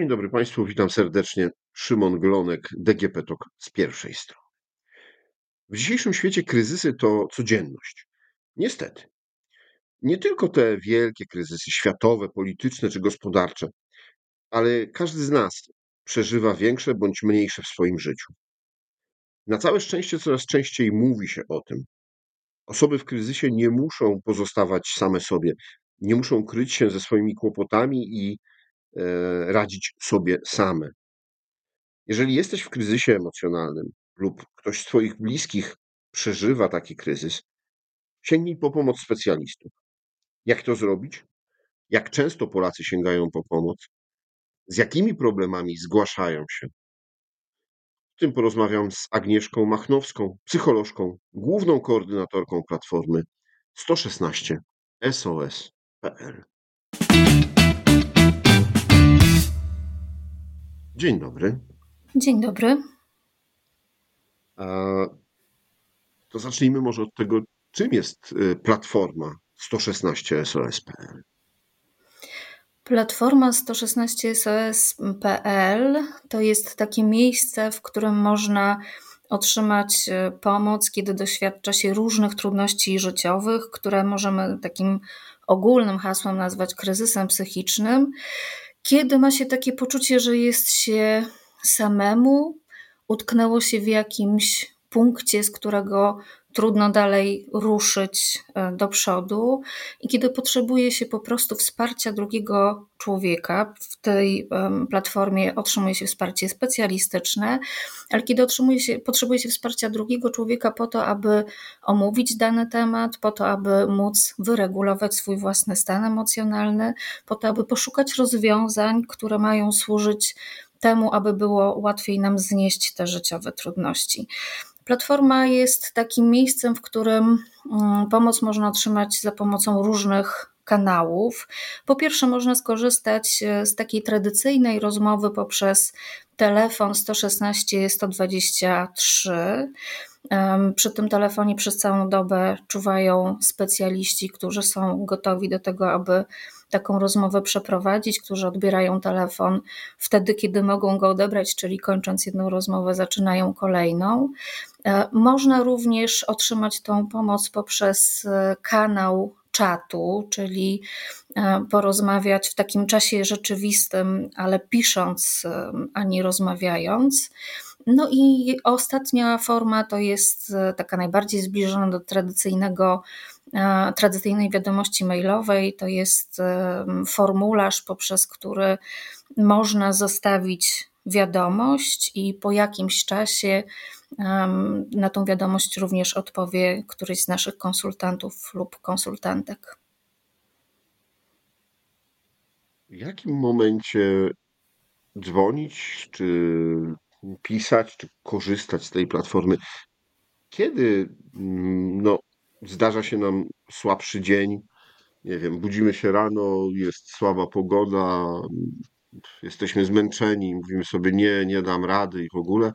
Dzień dobry Państwu, witam serdecznie. Szymon Glonek, DGP TOK z pierwszej strony. W dzisiejszym świecie kryzysy to codzienność. Niestety. Nie tylko te wielkie kryzysy światowe, polityczne czy gospodarcze, ale każdy z nas przeżywa większe bądź mniejsze w swoim życiu. Na całe szczęście coraz częściej mówi się o tym. Osoby w kryzysie nie muszą pozostawać same sobie, nie muszą kryć się ze swoimi kłopotami i radzić sobie same. Jeżeli jesteś w kryzysie emocjonalnym lub ktoś z Twoich bliskich przeżywa taki kryzys, sięgnij po pomoc specjalistów. Jak to zrobić? Jak często Polacy sięgają po pomoc? Z jakimi problemami zgłaszają się? W tym porozmawiam z Agnieszką Machnowską, psycholożką, główną koordynatorką platformy 116 SOS.pl. Dzień dobry. Dzień dobry. To zacznijmy może od tego, czym jest y, platforma 116 SOS.pl. Platforma 116 SOS.pl to jest takie miejsce, w którym można otrzymać y, pomoc, kiedy doświadcza się różnych trudności życiowych, które możemy takim ogólnym hasłem nazwać kryzysem psychicznym, kiedy ma się takie poczucie, że jest się samemu, utknęło się w jakimś punkcie, z którego trudno dalej ruszyć e, do przodu i kiedy potrzebuje się po prostu wsparcia drugiego człowieka, w tej platformie otrzymuje się wsparcie specjalistyczne, ale kiedy otrzymuje się, potrzebuje się wsparcia drugiego człowieka po to, aby omówić dany temat, po to, aby móc wyregulować swój własny stan emocjonalny, po to, aby poszukać rozwiązań, które mają służyć temu, aby było łatwiej nam znieść te życiowe trudności. Platforma jest takim miejscem, w którym mm, pomoc można otrzymać za pomocą różnych kanałów. Po pierwsze, można skorzystać e, z takiej tradycyjnej rozmowy poprzez telefon 116 123. Przy tym telefonie przez całą dobę czuwają specjaliści, którzy są gotowi do tego, aby taką rozmowę przeprowadzić, którzy odbierają telefon wtedy, kiedy mogą go odebrać, czyli kończąc jedną rozmowę, zaczynają kolejną. E, można również otrzymać tą pomoc poprzez e, kanał czatu, czyli e, porozmawiać w takim czasie rzeczywistym, ale pisząc, a nie rozmawiając. No i ostatnia forma to jest taka najbardziej zbliżona do tradycyjnego tradycyjnej wiadomości mailowej. To jest formularz, poprzez który można zostawić wiadomość i po jakimś czasie na tą wiadomość również odpowie któryś z naszych konsultantów lub konsultantek. W jakim momencie dzwonić, czy pisać, czy korzystać z tej platformy? Kiedy mm, no, zdarza się nam słabszy dzień, nie wiem, budzimy się rano, jest słaba pogoda, jesteśmy zmęczeni, mówimy sobie nie, nie dam rady i w ogóle,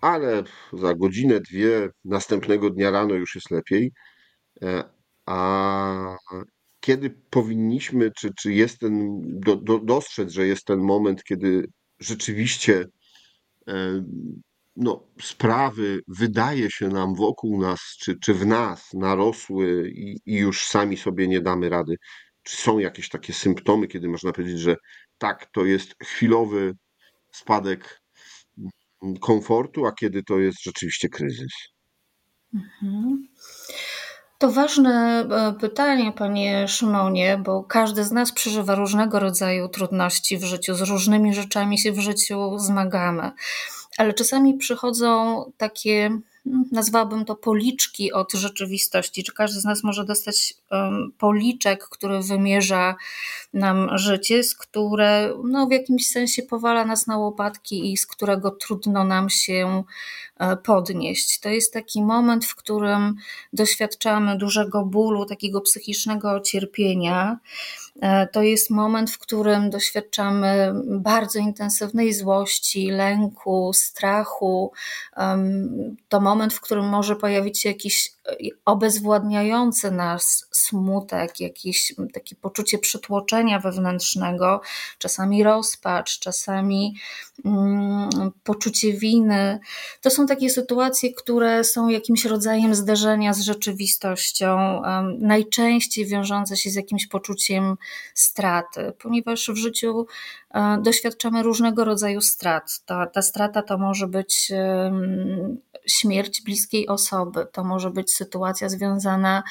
ale za godzinę, dwie następnego dnia rano już jest lepiej. E, a kiedy powinniśmy, czy, czy jest ten, do, do, dostrzec, że jest ten moment, kiedy rzeczywiście e, no, sprawy wydaje się nam wokół nas, czy, czy w nas narosły i, i już sami sobie nie damy rady? Czy są jakieś takie symptomy, kiedy można powiedzieć, że tak, to jest chwilowy spadek komfortu, a kiedy to jest rzeczywiście kryzys? Mhm. To ważne e, pytanie, panie Szymonie, bo każdy z nas przeżywa różnego rodzaju trudności w życiu, z różnymi rzeczami się w życiu zmagamy ale czasami przychodzą takie, no, nazwałabym to policzki od rzeczywistości. Czy każdy z nas może dostać policzek, który wymierza nam życie, z które no, w jakimś sensie powala nas na łopatki i z którego trudno nam się e, podnieść. To jest taki moment, w którym doświadczamy dużego bólu, takiego psychicznego cierpienia. E, to jest moment, w którym doświadczamy bardzo intensywnej złości, lęku, strachu. To moment, w którym może pojawić się jakiś e, obezwładniający nas smutek, jakieś takie poczucie przytłoczenia wewnętrznego, czasami rozpacz, czasami mm, poczucie winy. To są takie sytuacje, które są jakimś rodzajem zderzenia z rzeczywistością, najczęściej wiążące się z jakimś poczuciem straty, ponieważ w życiu e, doświadczamy różnego rodzaju strat. Ta, ta strata to może być śmierć bliskiej osoby, to może być sytuacja związana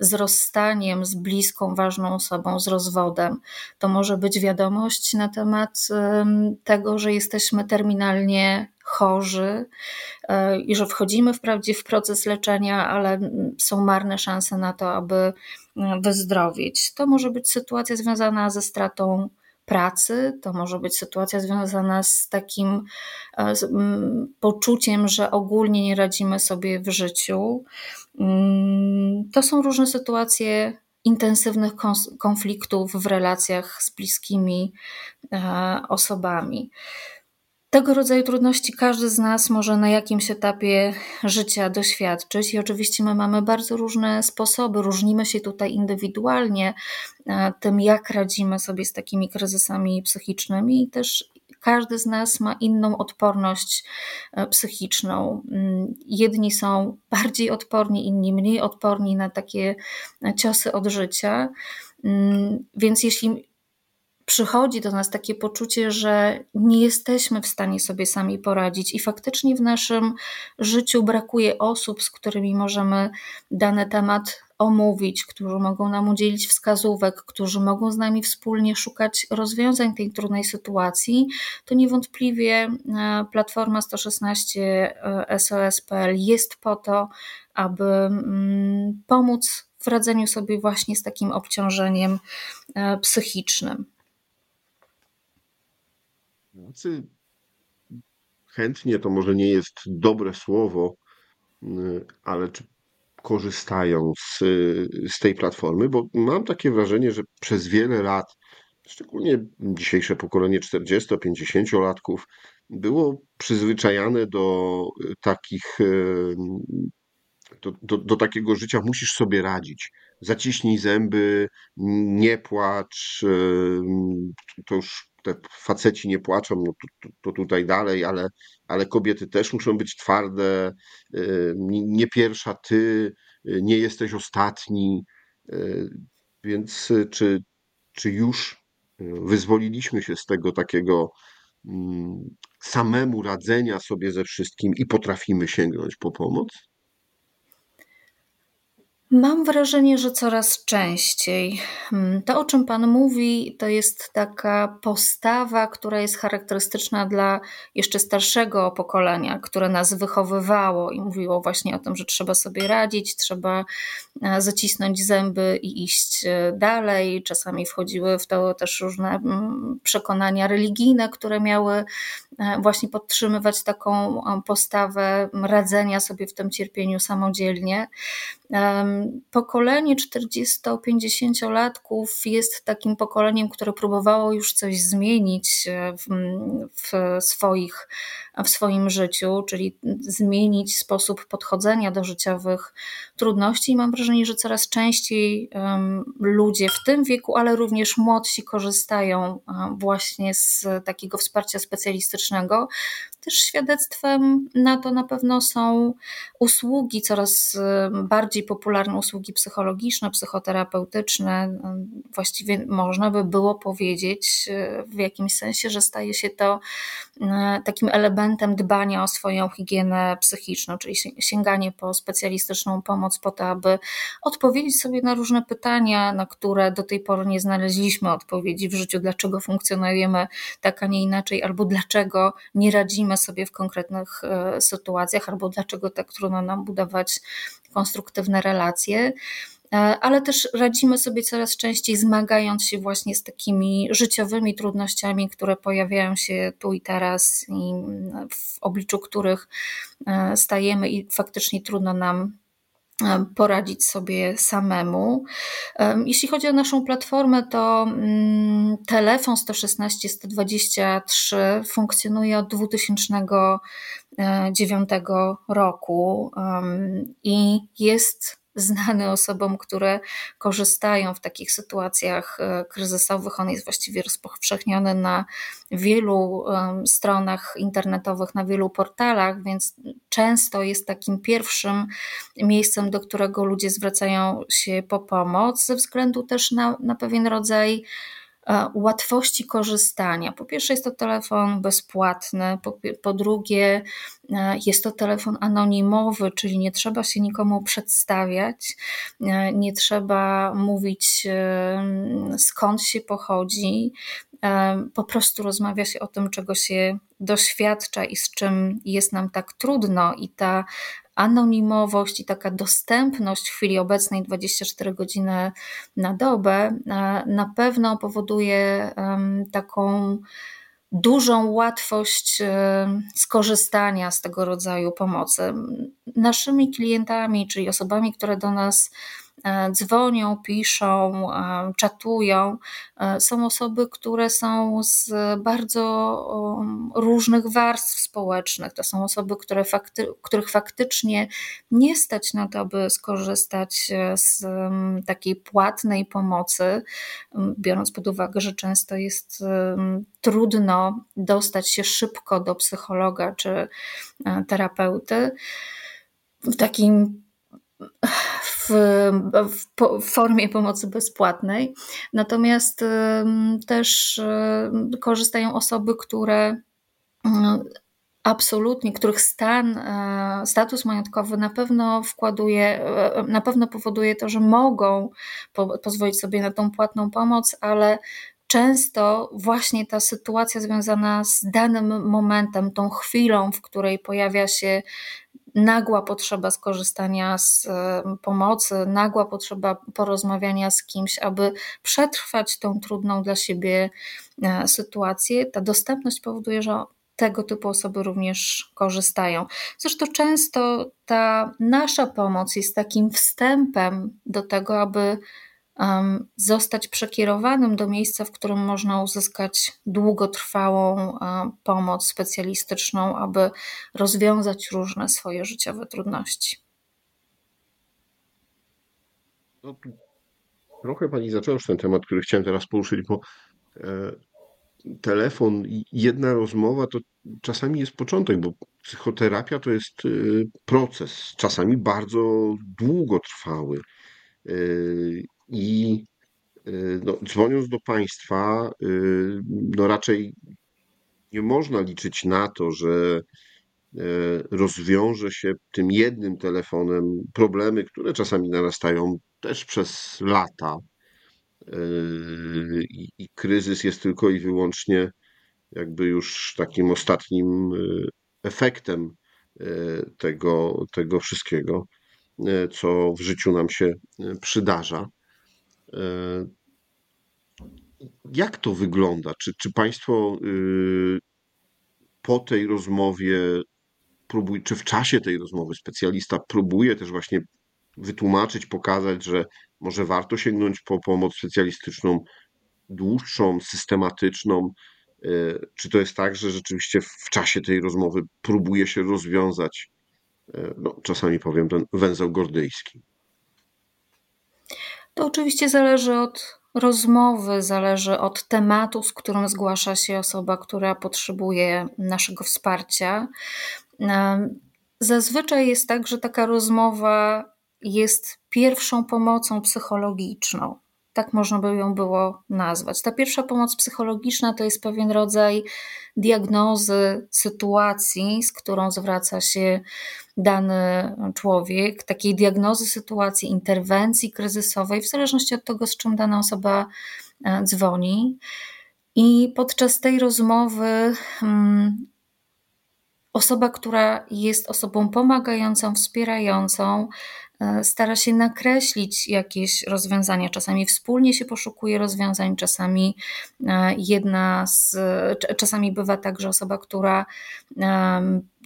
z rozstaniem z bliską, ważną osobą, z rozwodem. To może być wiadomość na temat tego, że jesteśmy terminalnie chorzy e, i że wchodzimy wprawdzie w proces leczenia, ale są marne szanse na to, aby wyzdrowieć. To może być sytuacja związana ze stratą pracy, to może być sytuacja związana z takim e, z, poczuciem, że ogólnie nie radzimy sobie w życiu. Mm, to są różne sytuacje intensywnych konfliktów w relacjach z bliskimi e, osobami. Tego rodzaju trudności każdy z nas może na jakimś etapie życia doświadczyć, i oczywiście my mamy bardzo różne sposoby, różnimy się tutaj indywidualnie e, tym, jak radzimy sobie z takimi kryzysami psychicznymi, i też każdy z nas ma inną odporność e, psychiczną. Mm, jedni są bardziej odporni, inni mniej odporni na takie ciosy od życia. Mm, więc jeśli przychodzi do nas takie poczucie, że nie jesteśmy w stanie sobie sami poradzić i faktycznie w naszym życiu brakuje osób, z którymi możemy dany temat omówić, którzy mogą nam udzielić wskazówek, którzy mogą z nami wspólnie szukać rozwiązań tej trudnej sytuacji, to niewątpliwie e, Platforma 116 SOS.pl jest po to, aby mm, pomóc w radzeniu sobie właśnie z takim obciążeniem e, psychicznym. Polacy chętnie to może nie jest dobre słowo, y, ale czy korzystają z, z tej platformy? Bo mam takie wrażenie, że przez wiele lat, szczególnie dzisiejsze pokolenie 40-50-latków, było przyzwyczajane do takich, y, do, do, do takiego życia, musisz sobie radzić zaciśnij zęby, nie płacz, y, to już te faceci nie płaczą, no to, to tutaj dalej, ale, ale kobiety też muszą być twarde, y, nie pierwsza ty, y, nie jesteś ostatni, y, więc czy, czy już wyzwoliliśmy się z tego takiego mm, samemu radzenia sobie ze wszystkim i potrafimy sięgnąć po pomoc? Mam wrażenie, że coraz częściej. Hmm, to, o czym Pan mówi, to jest taka postawa, która jest charakterystyczna dla jeszcze starszego pokolenia, które nas wychowywało i mówiło właśnie o tym, że trzeba sobie radzić, trzeba e, zacisnąć zęby i iść e, dalej. Czasami wchodziły w to też różne mm, przekonania religijne, które miały e, właśnie podtrzymywać taką postawę radzenia sobie w tym cierpieniu samodzielnie. Pokolenie 40-50-latków jest takim pokoleniem, które próbowało już coś zmienić e, w, w, swoich, w swoim życiu, czyli zmienić sposób podchodzenia do życiowych trudności. I mam wrażenie, że coraz częściej ludzie w tym wieku, ale również młodsi korzystają właśnie z takiego wsparcia specjalistycznego. Też świadectwem na to na pewno są usługi coraz bardziej popularne, usługi psychologiczne, psychoterapeutyczne. Właściwie można by było powiedzieć w jakimś sensie, że staje się to takim elementem dbania o swoją higienę psychiczną, czyli sięganie po specjalistyczną pomoc po to, aby odpowiedzieć sobie na różne pytania, na które do tej pory nie znaleźliśmy odpowiedzi w życiu, dlaczego funkcjonujemy tak, a nie inaczej, albo dlaczego nie radzimy sobie w konkretnych e, sytuacjach, albo dlaczego tak trudno nam budować konstruktywne relacje e, ale też radzimy sobie coraz częściej, zmagając się właśnie z takimi życiowymi trudnościami, które pojawiają się tu i teraz, i w obliczu których e, stajemy, i faktycznie trudno nam poradzić sobie samemu. Jeśli chodzi o naszą platformę, to mm, telefon 116 123 funkcjonuje od 2009 roku i jest znany osobom, które korzystają w takich sytuacjach e, kryzysowych. On jest właściwie rozpowszechniony na wielu stronach internetowych, na wielu portalach, więc często jest takim pierwszym miejscem, do którego ludzie zwracają się po pomoc, ze względu też na, na pewien rodzaj łatwości korzystania. Po pierwsze, jest to telefon bezpłatny, po, po, drugie, e, jest to telefon anonimowy, czyli nie trzeba się nikomu przedstawiać, e, nie trzeba mówić skąd się pochodzi. Po prostu rozmawia się o tym, czego się doświadcza i z czym jest nam tak trudno, i ta anonimowość i taka dostępność w chwili obecnej 24 godziny na dobę e, na pewno powoduje taką dużą łatwość e, skorzystania z tego rodzaju pomocy. Naszymi klientami, czyli osobami, które do nas dzwonią, piszą, e, czatują. E, są osoby, które są z bardzo różnych warstw społecznych. To są osoby, które fakty, których faktycznie nie stać na to, by skorzystać z takiej płatnej pomocy, biorąc pod uwagę, że często jest trudno dostać się szybko do psychologa czy terapeuty. W takim w, w, formie pomocy bezpłatnej. Natomiast też korzystają osoby, które absolutnie, których stan, e, status majątkowy na pewno wkładuje, e, na pewno powoduje to, że mogą po, pozwolić sobie na tą płatną pomoc, ale często właśnie ta sytuacja związana z danym momentem, tą chwilą, w której pojawia się nagła potrzeba skorzystania z pomocy, nagła potrzeba porozmawiania z kimś, aby przetrwać tą trudną dla siebie e, sytuację. Ta dostępność powoduje, że tego typu osoby również korzystają. Zresztą często ta nasza pomoc jest takim wstępem do tego, aby zostać przekierowanym do miejsca, w którym można uzyskać długotrwałą pomoc specjalistyczną, aby rozwiązać różne swoje życiowe trudności. No, trochę Pani zaczęła już ten temat, który chciałem teraz poruszyć, bo e, telefon i jedna rozmowa to czasami jest początek, bo psychoterapia to jest e, proces, czasami bardzo długotrwały. I y, no, dzwoniąc do państwa, y, no raczej nie można liczyć na to, że e, rozwiąże się tym jednym telefonem problemy, które czasami narastają też przez lata. I, I, kryzys jest tylko i wyłącznie jakby już takim ostatnim efektem tego, tego wszystkiego, co w życiu nam się przydarza. E, jak to wygląda? Czy, czy Państwo y, po tej rozmowie próbuj, czy w czasie tej rozmowy specjalista próbuje też właśnie wytłumaczyć, pokazać, że może warto sięgnąć po pomoc specjalistyczną dłuższą, systematyczną? E, czy to jest tak, że rzeczywiście w czasie tej rozmowy próbuje się rozwiązać, e, no, czasami powiem, ten węzeł gordyjski? To oczywiście zależy od rozmowy, zależy od tematu, z którym zgłasza się osoba, która potrzebuje naszego wsparcia. Zazwyczaj jest tak, że taka rozmowa jest pierwszą pomocą psychologiczną. Tak można by ją było nazwać. Ta pierwsza pomoc psychologiczna to jest pewien rodzaj diagnozy sytuacji, z którą zwraca się dany człowiek, takiej diagnozy sytuacji, interwencji kryzysowej, w zależności od tego, z czym dana osoba e, dzwoni. I podczas tej rozmowy hmm, osoba, która jest osobą pomagającą, wspierającą, stara się nakreślić jakieś rozwiązania. Czasami wspólnie się poszukuje rozwiązań, czasami e, jedna z, czasami bywa tak, że osoba, która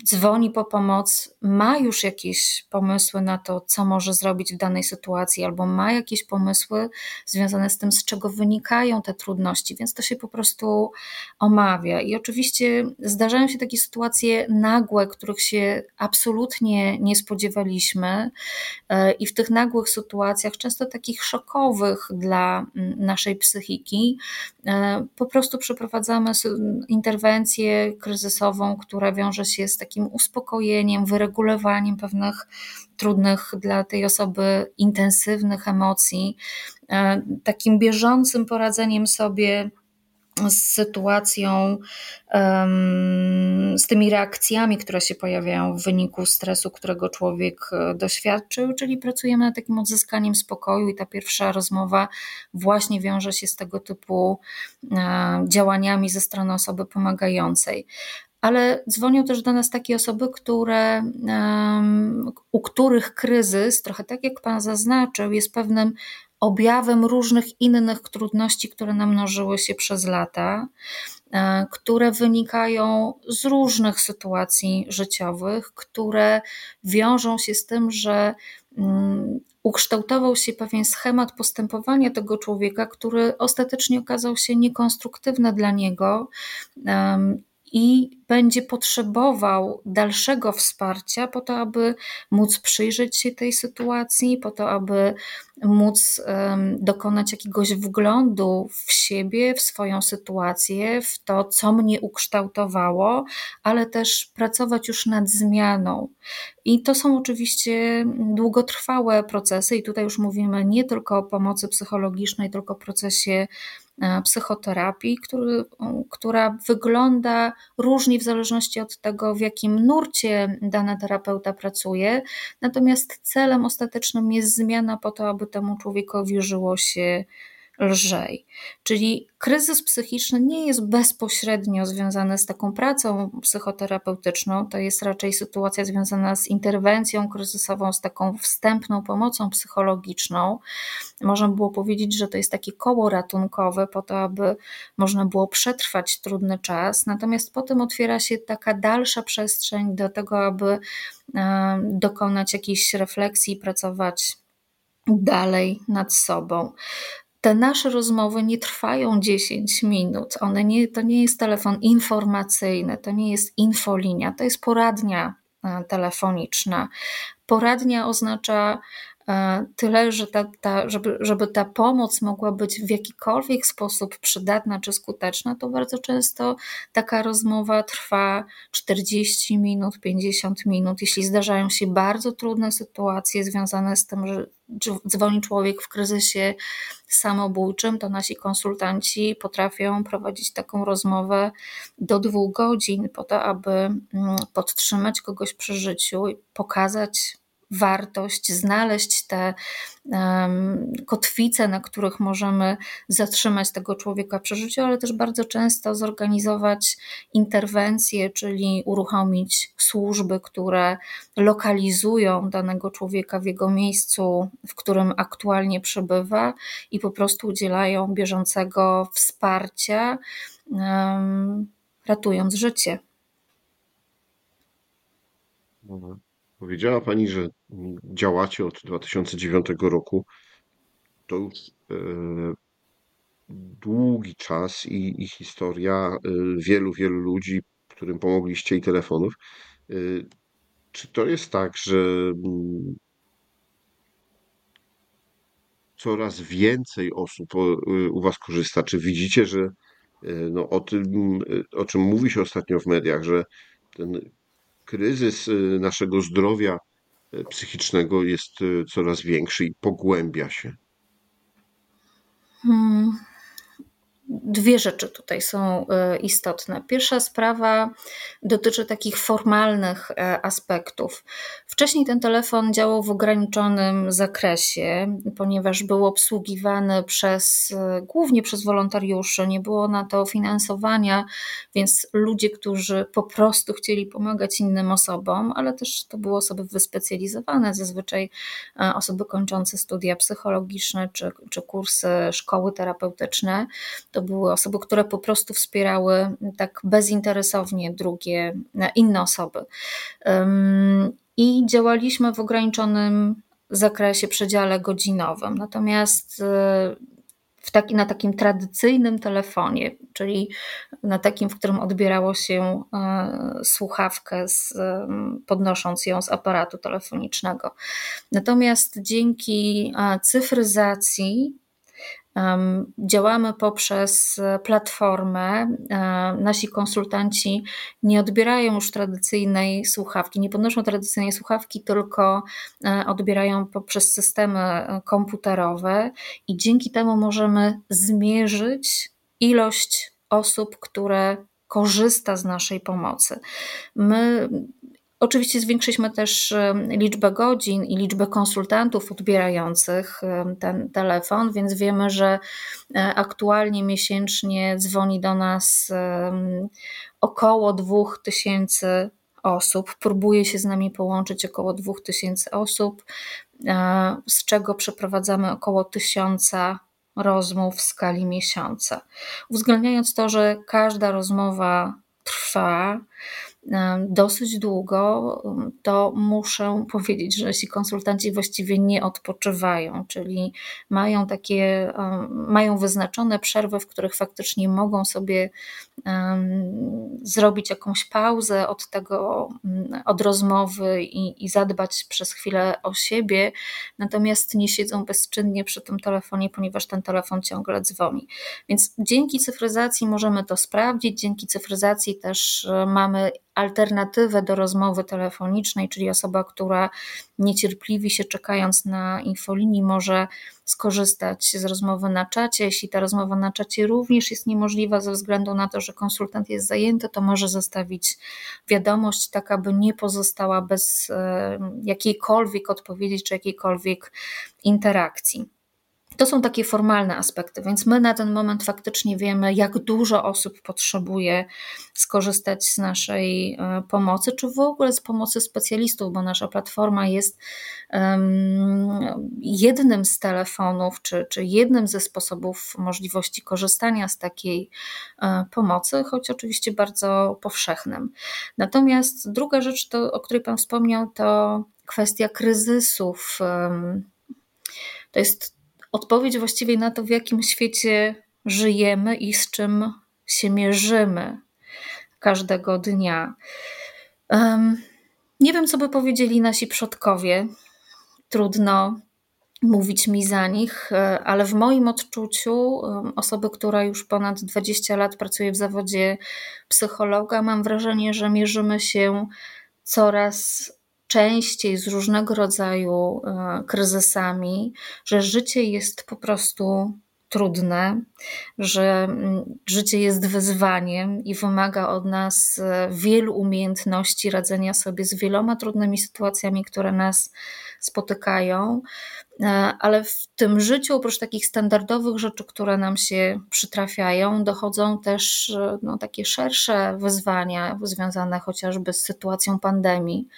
dzwoni po pomoc, ma już jakieś pomysły na to, co może zrobić w danej sytuacji, albo ma jakieś pomysły związane z tym, z czego wynikają te trudności, więc to się po prostu omawia. I oczywiście zdarzają się takie sytuacje nagłe, których się absolutnie nie spodziewaliśmy, e, i w tych nagłych sytuacjach, często takich szokowych dla naszej psychiki, e, po prostu przeprowadzamy interwencję kryzysową, która wiąże się z takim uspokojeniem, wyregulowaniem pewnych trudnych dla tej osoby intensywnych emocji, e, takim bieżącym poradzeniem sobie z sytuacją, z tymi reakcjami, które się pojawiają w wyniku stresu, którego człowiek e, doświadczył, czyli pracujemy nad takim odzyskaniem spokoju i ta pierwsza rozmowa właśnie wiąże się z tego typu e, działaniami ze strony osoby pomagającej ale dzwonią też do nas takie osoby, które, u których kryzys, trochę tak jak Pan zaznaczył, jest pewnym objawem różnych innych trudności, które namnożyły się przez lata, e, które wynikają z różnych sytuacji życiowych, które wiążą się z tym, że mm, ukształtował się pewien schemat postępowania tego człowieka, który ostatecznie okazał się niekonstruktywny dla niego i będzie potrzebował dalszego wsparcia po to, aby móc przyjrzeć się tej sytuacji, po to, aby móc dokonać jakiegoś wglądu w siebie, w swoją sytuację, w to, co mnie ukształtowało, ale też pracować już nad zmianą. I to są oczywiście długotrwałe procesy, i tutaj już mówimy nie tylko o pomocy psychologicznej, tylko o procesie psychoterapii, który, która wygląda różnie w zależności od tego, w jakim nurcie dany terapeuta pracuje. Natomiast celem ostatecznym jest zmiana po to, aby temu człowiekowi żyło się lżej. Czyli kryzys psychiczny nie jest bezpośrednio związany z taką pracą psychoterapeutyczną, to jest raczej sytuacja związana z interwencją kryzysową, z taką wstępną pomocą psychologiczną. Można było powiedzieć, że to jest takie koło ratunkowe po to, aby można było przetrwać trudny czas, natomiast potem otwiera się taka dalsza przestrzeń do tego, aby e, dokonać jakiejś refleksji, pracować dalej nad sobą te nasze rozmowy nie trwają 10 minut. One nie, to nie jest telefon informacyjny, to nie jest infolinia, to jest poradnia e, telefoniczna. Poradnia oznacza tyle, że ta, ta, żeby, żeby ta pomoc mogła być w jakikolwiek sposób przydatna czy skuteczna, to bardzo często taka rozmowa trwa 40 minut, 50 minut. Jeśli zdarzają się bardzo trudne sytuacje związane z tym, że dzwoni człowiek w kryzysie samobójczym, to nasi konsultanci potrafią prowadzić taką rozmowę do dwóch godzin po to, aby mm, podtrzymać kogoś przy życiu i pokazać wartość, znaleźć te um, kotwice, na których możemy zatrzymać tego człowieka przy życiu, ale też bardzo często zorganizować interwencje, czyli uruchomić służby, które lokalizują danego człowieka w jego miejscu, w którym aktualnie przebywa i po prostu udzielają bieżącego wsparcia, um, ratując życie. Mhm. Powiedziała Pani, że działacie od 2009 roku. To już e, długi czas i, i historia e, wielu, wielu ludzi, którym pomogliście i telefonów. E, czy to jest tak, że mm, coraz więcej osób u Was korzysta? Czy widzicie, że no, o tym, o czym mówi się ostatnio w mediach, że ten kryzys y, naszego zdrowia y, psychicznego jest y, coraz większy i pogłębia się. Hmm. Dwie rzeczy tutaj są e, istotne. Pierwsza sprawa dotyczy takich formalnych e, aspektów. Wcześniej ten telefon działał w ograniczonym zakresie, ponieważ był obsługiwany przez, e, głównie przez wolontariuszy, nie było na to finansowania, więc ludzie, którzy po prostu chcieli pomagać innym osobom, ale też to były osoby wyspecjalizowane, zazwyczaj osoby kończące studia psychologiczne czy, czy kursy szkoły terapeutyczne, to To były osoby, które po prostu wspierały tak bezinteresownie drugie, inne osoby. I działaliśmy w ograniczonym zakresie, przedziale godzinowym. Natomiast w taki, na takim tradycyjnym telefonie, czyli na takim, w którym odbierało się e, słuchawkę, z, podnosząc ją z aparatu telefonicznego. Natomiast dzięki cyfryzacji Działamy poprzez platformę. E, nasi konsultanci nie odbierają już tradycyjnej słuchawki, nie podnoszą tradycyjnej słuchawki, tylko e, odbierają poprzez systemy komputerowe i dzięki temu możemy zmierzyć ilość osób, które korzysta z naszej pomocy. My Oczywiście zwiększyliśmy też liczbę godzin i liczbę konsultantów odbierających ten telefon, więc wiemy, że e, aktualnie miesięcznie dzwoni do nas około 2000 osób. Próbuje się z nami połączyć około 2000 osób, e, z czego przeprowadzamy około 1000 rozmów w skali miesiąca. Uwzględniając to, że każda rozmowa trwa, dosyć długo, to muszę powiedzieć, że ci konsultanci właściwie nie odpoczywają, czyli mają takie, mają wyznaczone przerwy, w których faktycznie mogą sobie zrobić jakąś pauzę od tego, od rozmowy i, i zadbać przez chwilę o siebie, natomiast nie siedzą bezczynnie przy tym telefonie, ponieważ ten telefon ciągle dzwoni. Więc dzięki cyfryzacji możemy to sprawdzić, dzięki cyfryzacji też e, mamy alternatywę do rozmowy telefonicznej, czyli osoba, która niecierpliwi się czekając na infolinii może skorzystać z rozmowy na czacie. Jeśli ta rozmowa na czacie również jest niemożliwa ze względu na to, że konsultant jest zajęty, to może zostawić wiadomość, tak aby nie pozostała bez e, jakiejkolwiek odpowiedzi czy jakiejkolwiek interakcji. To są takie formalne aspekty, więc my na ten moment faktycznie wiemy, jak dużo osób potrzebuje skorzystać z naszej e, pomocy, czy w ogóle z pomocy specjalistów, bo nasza platforma jest jednym z telefonów, czy, czy jednym ze sposobów możliwości korzystania z takiej e, pomocy, choć oczywiście bardzo powszechnym. Natomiast druga rzecz, to, o której Pan wspomniał, to kwestia kryzysów. To jest odpowiedź właściwie na to, w jakim świecie żyjemy i z czym się mierzymy każdego dnia. Um, nie wiem, co by powiedzieli nasi przodkowie. Trudno mówić mi za nich, e, ale w moim odczuciu, osoby, która już ponad 20 lat pracuje w zawodzie psychologa, mam wrażenie, że mierzymy się coraz częściej z różnego rodzaju e, kryzysami, że życie jest po prostu trudne, że mm, życie jest wyzwaniem i wymaga od nas e, wielu umiejętności radzenia sobie z wieloma trudnymi sytuacjami, które nas spotykają. E, ale w tym życiu, oprócz takich standardowych rzeczy, które nam się przytrafiają, dochodzą też e, no, takie szersze wyzwania związane chociażby z sytuacją pandemii,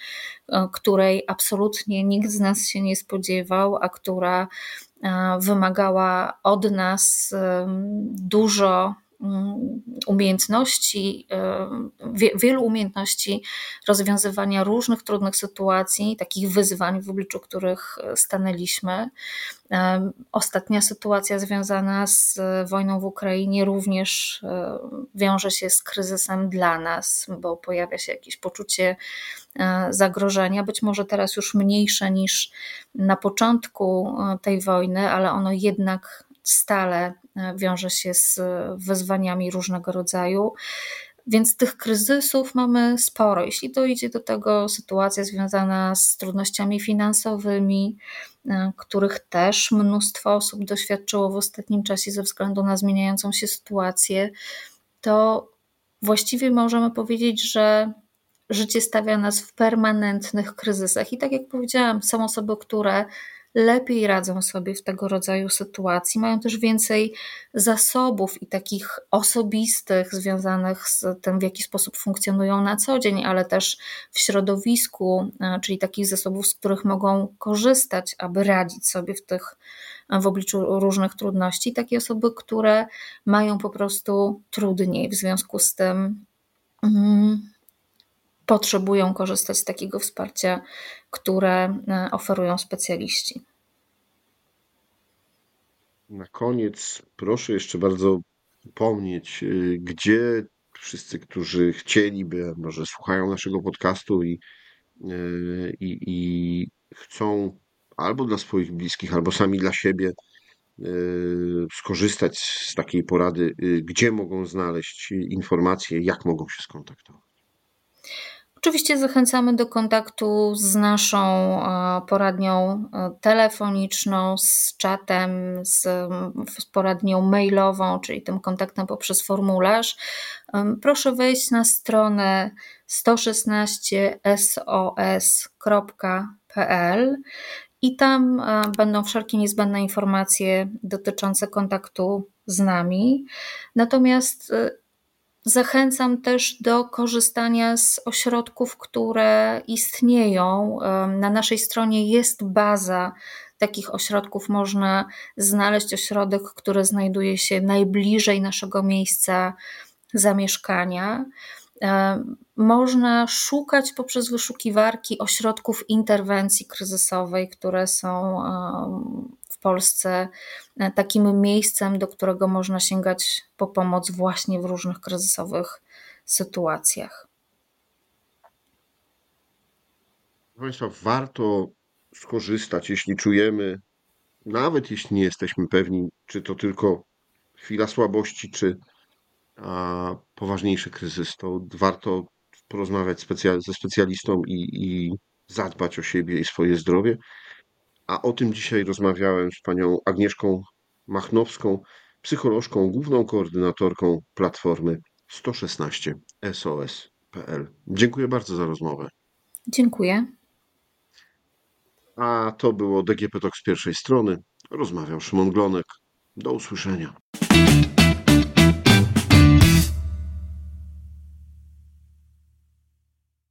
której absolutnie nikt z nas się nie spodziewał, a która wymagała od nas dużo umiejętności, y, wielu umiejętności rozwiązywania różnych trudnych sytuacji, takich wyzwań, w obliczu których stanęliśmy. Ostatnia sytuacja związana z wojną w Ukrainie również y, wiąże się z kryzysem dla nas, bo pojawia się jakieś poczucie y, zagrożenia, być może teraz już mniejsze niż na początku tej wojny, ale ono jednak stale wiąże się z wyzwaniami różnego rodzaju. Więc tych kryzysów mamy sporo. Jeśli dojdzie do tego sytuacja związana z trudnościami finansowymi, e, których też mnóstwo osób doświadczyło w ostatnim czasie ze względu na zmieniającą się sytuację, to właściwie możemy powiedzieć, że życie stawia nas w permanentnych kryzysach. I tak jak powiedziałam, są osoby, które lepiej radzą sobie w tego rodzaju sytuacji, mają też więcej zasobów i takich osobistych, związanych z tym, w jaki sposób funkcjonują na co dzień, ale też w środowisku, e, czyli takich zasobów, z których mogą korzystać, aby radzić sobie w tych w obliczu różnych trudności, takie osoby, które mają po prostu trudniej w związku z tym. Mm, potrzebują korzystać z takiego wsparcia, które e, oferują specjaliści. Na koniec proszę jeszcze bardzo upomnieć, y, gdzie wszyscy, którzy chcieliby, może słuchają naszego podcastu i, y, i, i chcą albo dla swoich bliskich, albo sami dla siebie skorzystać z takiej porady, gdzie mogą znaleźć informacje, jak mogą się skontaktować. Oczywiście zachęcamy do kontaktu z naszą e, poradnią e, telefoniczną, z czatem, z, poradnią mailową, czyli tym kontaktem poprzez formularz. Proszę wejść na stronę 116sos.pl i tam e, będą wszelkie niezbędne informacje dotyczące kontaktu z nami. Natomiast Zachęcam też do korzystania z ośrodków, które istnieją. Na naszej stronie jest baza takich ośrodków. Można znaleźć ośrodek, który znajduje się najbliżej naszego miejsca zamieszkania. Można szukać poprzez wyszukiwarki ośrodków interwencji kryzysowej, które są Polsce e, takim miejscem, do którego można sięgać po pomoc właśnie w różnych kryzysowych sytuacjach. Proszę Państwa, warto skorzystać, jeśli czujemy, nawet jeśli nie jesteśmy pewni, czy to tylko chwila słabości, czy a, poważniejszy kryzys, to warto porozmawiać ze specjalistą i, i zadbać o siebie i swoje zdrowie. A o tym dzisiaj rozmawiałem z panią Agnieszką Machnowską, psycholożką, główną koordynatorką platformy 116 SOS.pl. Dziękuję bardzo za rozmowę. Dziękuję. A to było DGP Talk z pierwszej strony. Rozmawiał Szymon Glonek. Do usłyszenia.